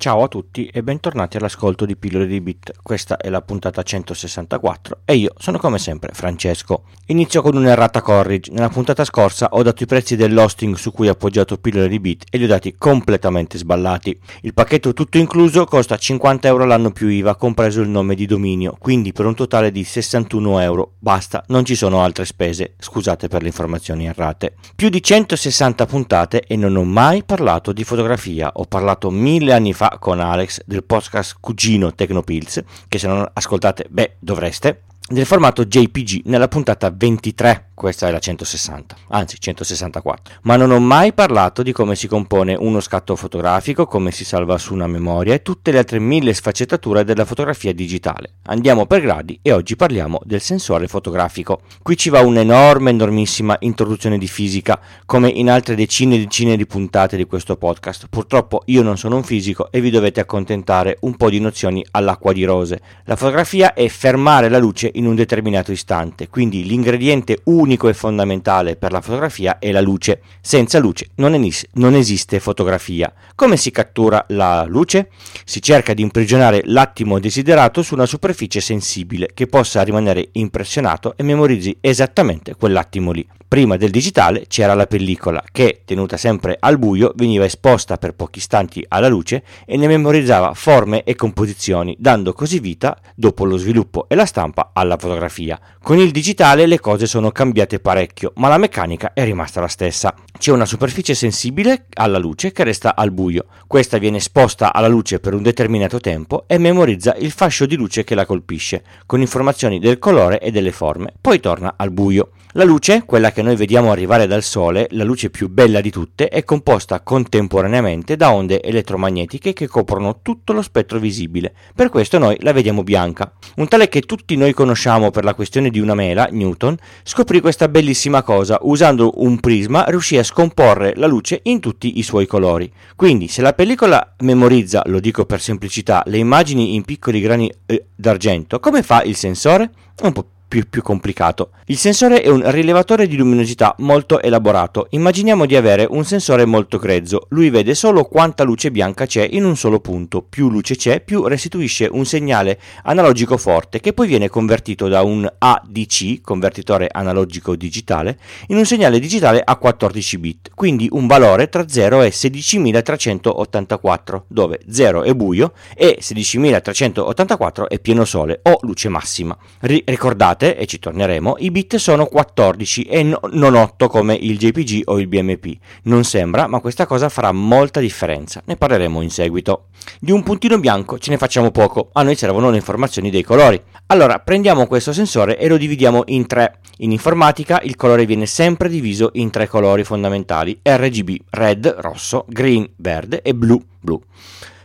Ciao a tutti e bentornati all'ascolto di Pillole di Bit. Questa è la puntata 164 e io sono come sempre Francesco. Inizio con un'errata corrige. Nella puntata scorsa ho dato i prezzi dell'hosting su cui ho appoggiato Pillole di Bit e li ho dati completamente sballati. Il pacchetto tutto incluso costa 50 euro l'anno più IVA, compreso il nome di dominio, quindi per un totale di 61 euro. Basta, non ci sono altre spese. Scusate per le informazioni errate. Più di 160 puntate e non ho mai parlato di fotografia. Ho parlato mille anni fa con Alex del podcast Cugino Tecnopills, che se non ascoltate, beh, dovreste, del formato JPG nella puntata 23 questa è la 160, anzi 164. Ma non ho mai parlato di come si compone uno scatto fotografico, come si salva su una memoria e tutte le altre mille sfaccettature della fotografia digitale. Andiamo per gradi e oggi parliamo del sensore fotografico. Qui ci va un'enorme, enormissima introduzione di fisica, come in altre decine e decine di puntate di questo podcast. Purtroppo io non sono un fisico e vi dovete accontentare un po' di nozioni all'acqua di rose. La fotografia è fermare la luce in un determinato istante, quindi l'ingrediente unico unico e fondamentale per la fotografia è la luce. Senza luce non, es- non esiste fotografia. Come si cattura la luce? Si cerca di imprigionare l'attimo desiderato su una superficie sensibile che possa rimanere impressionato e memorizzi esattamente quell'attimo lì. Prima del digitale c'era la pellicola che, tenuta sempre al buio, veniva esposta per pochi istanti alla luce e ne memorizzava forme e composizioni, dando così vita, dopo lo sviluppo e la stampa, alla fotografia. Con il digitale le cose sono cambiate parecchio, ma la meccanica è rimasta la stessa. C'è una superficie sensibile alla luce che resta al buio. Questa viene esposta alla luce per un determinato tempo e memorizza il fascio di luce che la colpisce, con informazioni del colore e delle forme, poi torna al buio. La luce, quella che noi vediamo arrivare dal Sole, la luce più bella di tutte, è composta contemporaneamente da onde elettromagnetiche che coprono tutto lo spettro visibile. Per questo noi la vediamo bianca. Un tale che tutti noi conosciamo per la questione di una mela, Newton, scoprì questa bellissima cosa. Usando un prisma riuscì a scomporre la luce in tutti i suoi colori. Quindi, se la pellicola memorizza, lo dico per semplicità, le immagini in piccoli grani eh, d'argento, come fa il sensore? Un po' più, più complicato. Il sensore è un rilevatore di luminosità molto elaborato. Immaginiamo di avere un sensore molto grezzo. Lui vede solo quanta luce bianca c'è in un solo punto. Più luce c'è, più restituisce un segnale analogico forte che poi viene convertito da un ADC, convertitore analogico digitale, in un segnale digitale a 14 bit, quindi un valore tra 0 e 16384, dove 0 è buio e 16384 è pieno sole o luce massima. Ri- ricordate Scusate, e ci torneremo, i bit sono 14 e no, non 8 come il JPG o il BMP. Non sembra, ma questa cosa farà molta differenza. Ne parleremo in seguito. Di un puntino bianco ce ne facciamo poco, a noi servono le informazioni dei colori. Allora, prendiamo questo sensore e lo dividiamo in tre. In informatica il colore viene sempre diviso in tre colori fondamentali, RGB, red, rosso, green, verde e blu, blu.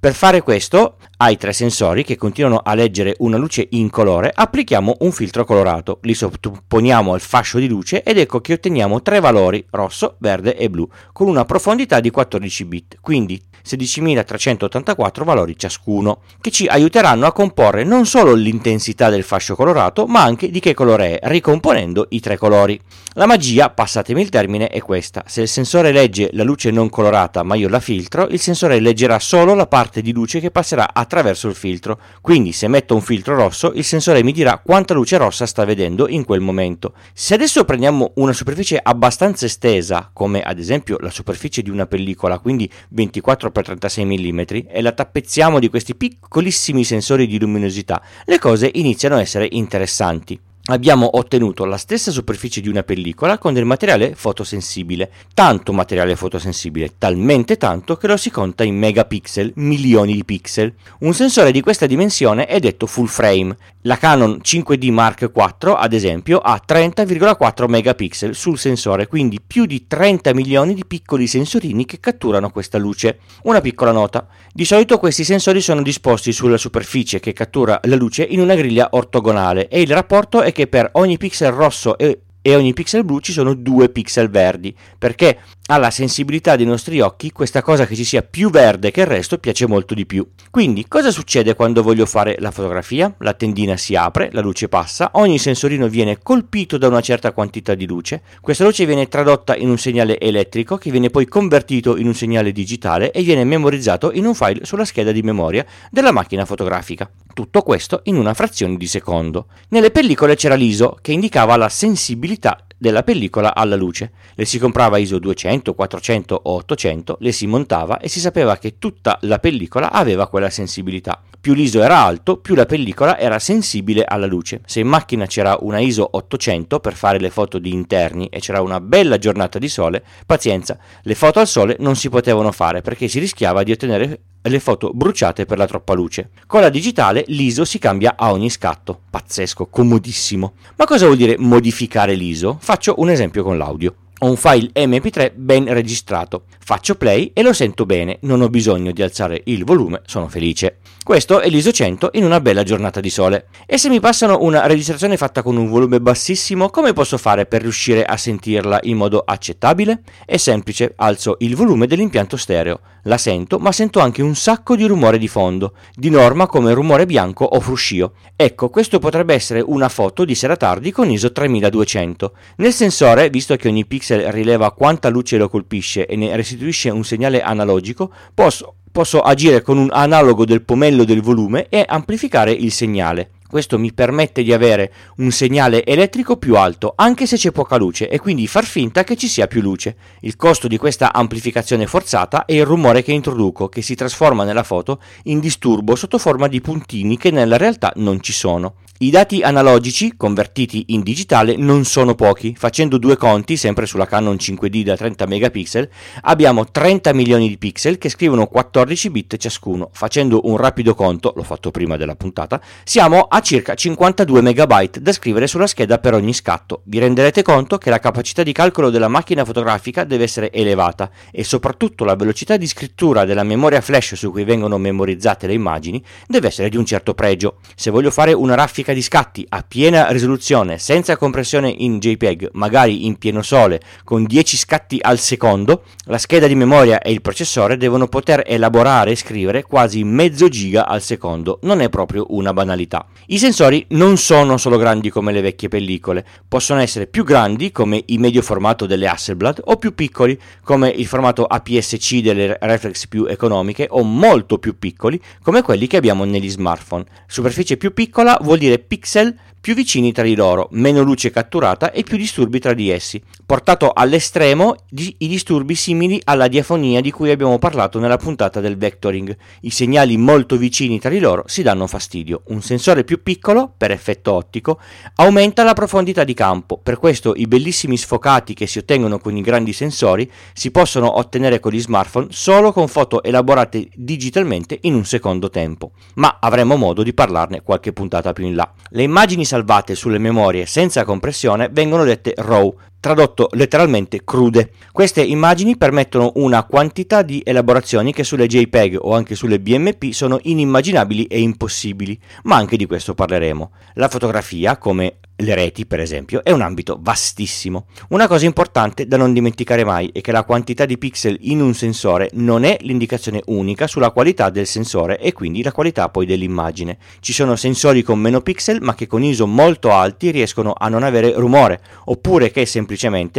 Per fare questo, ai tre sensori che continuano a leggere una luce incolore, applichiamo un filtro colorato, li sottoponiamo al fascio di luce ed ecco che otteniamo tre valori, rosso, verde e blu, con una profondità di 14 bit, quindi 16.384 valori ciascuno, che ci aiuteranno a comporre non solo l'intensità del fascio colorato, ma anche di che colore è, ricomponendo i tre colori. La magia, passatemi il termine, è questa. Se il sensore legge la luce non colorata ma io la filtro, il sensore leggerà solo la parte di luce che passerà attraverso il filtro. Quindi se metto un filtro rosso, il sensore mi dirà quanta luce rossa sta vedendo in quel momento. Se adesso prendiamo una superficie abbastanza estesa, come ad esempio la superficie di una pellicola, quindi 24 x 36 mm e la tappezziamo di questi piccolissimi sensori di luminosità, le cose iniziano a essere interessanti abbiamo ottenuto la stessa superficie di una pellicola con del materiale fotosensibile, tanto materiale fotosensibile, talmente tanto che lo si conta in megapixel, milioni di pixel. Un sensore di questa dimensione è detto full frame. La Canon 5D Mark IV, ad esempio, ha 30,4 megapixel sul sensore, quindi più di 30 milioni di piccoli sensorini che catturano questa luce. Una piccola nota. Di solito questi sensori sono disposti sulla superficie che cattura la luce in una griglia ortogonale e il rapporto è che per ogni pixel rosso e e ogni pixel blu ci sono due pixel verdi, perché alla sensibilità dei nostri occhi questa cosa che ci sia più verde che il resto piace molto di più. Quindi cosa succede quando voglio fare la fotografia? La tendina si apre, la luce passa, ogni sensorino viene colpito da una certa quantità di luce, questa luce viene tradotta in un segnale elettrico che viene poi convertito in un segnale digitale e viene memorizzato in un file sulla scheda di memoria della macchina fotografica. Tutto questo in una frazione di secondo. Nelle pellicole c'era l'ISO che indicava la sensibilità Twitter della pellicola alla luce. Le si comprava ISO 200, 400 o 800, le si montava e si sapeva che tutta la pellicola aveva quella sensibilità. Più l'ISO era alto, più la pellicola era sensibile alla luce. Se in macchina c'era una ISO 800 per fare le foto di interni e c'era una bella giornata di sole, pazienza, le foto al sole non si potevano fare perché si rischiava di ottenere le foto bruciate per la troppa luce. Con la digitale l'ISO si cambia a ogni scatto. Pazzesco, comodissimo. Ma cosa vuol dire modificare l'ISO? Faccio un esempio con l'audio. Ho un file MP3 ben registrato. Faccio play e lo sento bene, non ho bisogno di alzare il volume, sono felice. Questo è l'ISO 100 in una bella giornata di sole. E se mi passano una registrazione fatta con un volume bassissimo, come posso fare per riuscire a sentirla in modo accettabile? È semplice, alzo il volume dell'impianto stereo. La sento, ma sento anche un sacco di rumore di fondo, di norma come rumore bianco o fruscio. Ecco, questo potrebbe essere una foto di sera tardi con ISO 3200. Nel sensore, visto che ogni pixel rileva quanta luce lo colpisce e ne restituisce un segnale analogico, posso posso agire con un analogo del pomello del volume e amplificare il segnale. Questo mi permette di avere un segnale elettrico più alto, anche se c'è poca luce, e quindi far finta che ci sia più luce. Il costo di questa amplificazione forzata è il rumore che introduco, che si trasforma nella foto in disturbo sotto forma di puntini che nella realtà non ci sono. I dati analogici convertiti in digitale non sono pochi, facendo due conti, sempre sulla Canon 5D da 30 megapixel, abbiamo 30 milioni di pixel che scrivono 14 bit ciascuno. Facendo un rapido conto, l'ho fatto prima della puntata, siamo a circa 52 megabyte da scrivere sulla scheda per ogni scatto. Vi renderete conto che la capacità di calcolo della macchina fotografica deve essere elevata e soprattutto la velocità di scrittura della memoria flash su cui vengono memorizzate le immagini deve essere di un certo pregio. Se voglio fare una raffica grafica di scatti a piena risoluzione, senza compressione in JPEG, magari in pieno sole, con 10 scatti al secondo, la scheda di memoria e il processore devono poter elaborare e scrivere quasi mezzo giga al secondo. Non è proprio una banalità. I sensori non sono solo grandi come le vecchie pellicole, possono essere più grandi come i medio formato delle Hasselblad o più piccoli come il formato APS-C delle reflex più economiche o molto più piccoli come quelli che abbiamo negli smartphone. Superficie più piccola vuol dire pixel più vicini tra di loro, meno luce catturata e più disturbi tra di essi, portato all'estremo di, i disturbi simili alla diafonia di cui abbiamo parlato nella puntata del vectoring. I segnali molto vicini tra di loro si danno fastidio. Un sensore più piccolo, per effetto ottico, aumenta la profondità di campo, per questo i bellissimi sfocati che si ottengono con i grandi sensori si possono ottenere con gli smartphone solo con foto elaborate digitalmente in un secondo tempo, ma avremo modo di parlarne qualche puntata più in là. Le immagini salvate sulle memorie. Senza compressione vengono dette RAW, tradotto letteralmente crude. Queste immagini permettono una quantità di elaborazioni che sulle JPEG o anche sulle BMP sono inimmaginabili e impossibili, ma anche di questo parleremo. La fotografia, come le reti, per esempio, è un ambito vastissimo. Una cosa importante da non dimenticare mai è che la quantità di pixel in un sensore non è l'indicazione unica sulla qualità del sensore e quindi la qualità poi dell'immagine. Ci sono sensori con meno pixel ma che con ISO molto alti riescono a non avere rumore, oppure che semplicemente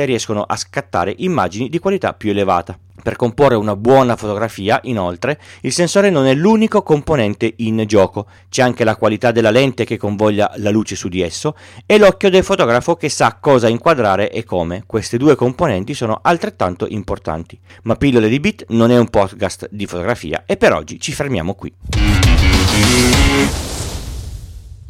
riescono a scattare immagini di qualità più elevata. Per comporre una buona fotografia, inoltre, il sensore non è l'unico componente in gioco, c'è anche la qualità della lente che convoglia la luce su di esso e l'occhio del fotografo che sa cosa inquadrare e come. Queste due componenti sono altrettanto importanti. Ma Pillole di Bit non è un podcast di fotografia e per oggi ci fermiamo qui.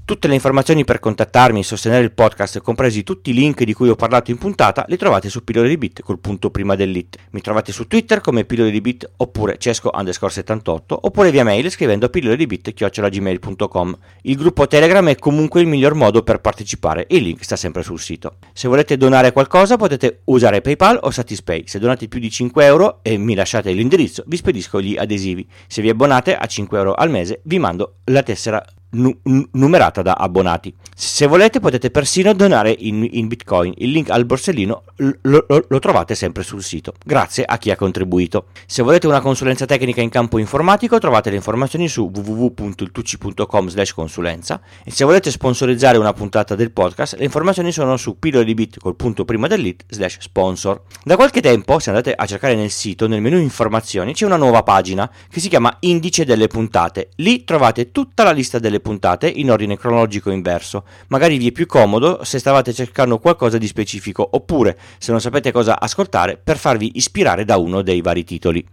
Tutte le informazioni per contattarmi e sostenere il podcast, compresi tutti i link di cui ho parlato in puntata, li trovate su Pillole di Bit col punto prima dell'it. Mi trovate su Twitter come Pillole di Bit oppure Cesco underscore 78 oppure via mail scrivendo pillole di bit chiocciolagmail.com. Il gruppo Telegram è comunque il miglior modo per partecipare, il link sta sempre sul sito. Se volete donare qualcosa potete usare PayPal o Satispay. Se donate più di 5 euro e mi lasciate l'indirizzo, vi spedisco gli adesivi. Se vi abbonate a 5 euro al mese vi mando la tessera nu- numerata da abbonati. Se volete potete persino donare in, in bitcoin, il link al borsellino lo, lo, lo, trovate sempre sul sito, grazie a chi ha contribuito. Se volete una consulenza tecnica in campo informatico trovate le informazioni su www.iltucci.com consulenza e se volete sponsorizzare una puntata del podcast le informazioni sono su pillole di bit col punto prima dell'it slash sponsor. Da qualche tempo se andate a cercare nel sito nel menu informazioni c'è una nuova pagina che si chiama indice delle puntate, lì trovate tutta la lista delle puntate in ordine cronologico inverso. Magari vi è più comodo se stavate cercando qualcosa di specifico oppure se non sapete cosa ascoltare per farvi ispirare da uno dei vari titoli.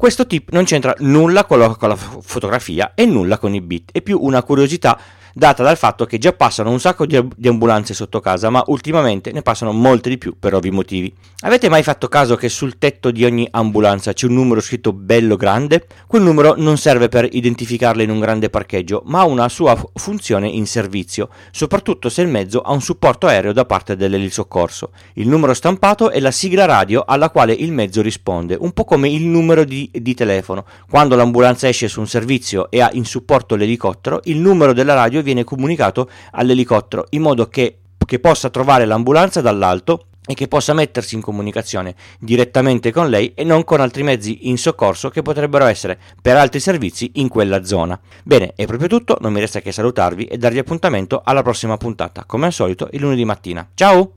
Questo tip non c'entra nulla con la, con la, fotografia e nulla con i bit, è più una curiosità data dal fatto che già passano un sacco di, di ambulanze sotto casa, ma ultimamente ne passano molte di più per ovvi motivi. Avete mai fatto caso che sul tetto di ogni ambulanza c'è un numero scritto bello grande? Quel numero non serve per identificarla in un grande parcheggio, ma ha una sua funzione in servizio, soprattutto se il mezzo ha un supporto aereo da parte dell'elisoccorso. Il numero stampato è la sigla radio alla quale il mezzo risponde, un po' come il numero di, di telefono. Quando l'ambulanza esce su un servizio e ha in supporto l'elicottero, il numero della radio radio viene comunicato all'elicottero in modo che, che possa trovare l'ambulanza dall'alto e che possa mettersi in comunicazione direttamente con lei e non con altri mezzi in soccorso che potrebbero essere per altri servizi in quella zona. Bene, è proprio tutto, non mi resta che salutarvi e darvi appuntamento alla prossima puntata, come al solito il lunedì mattina. Ciao!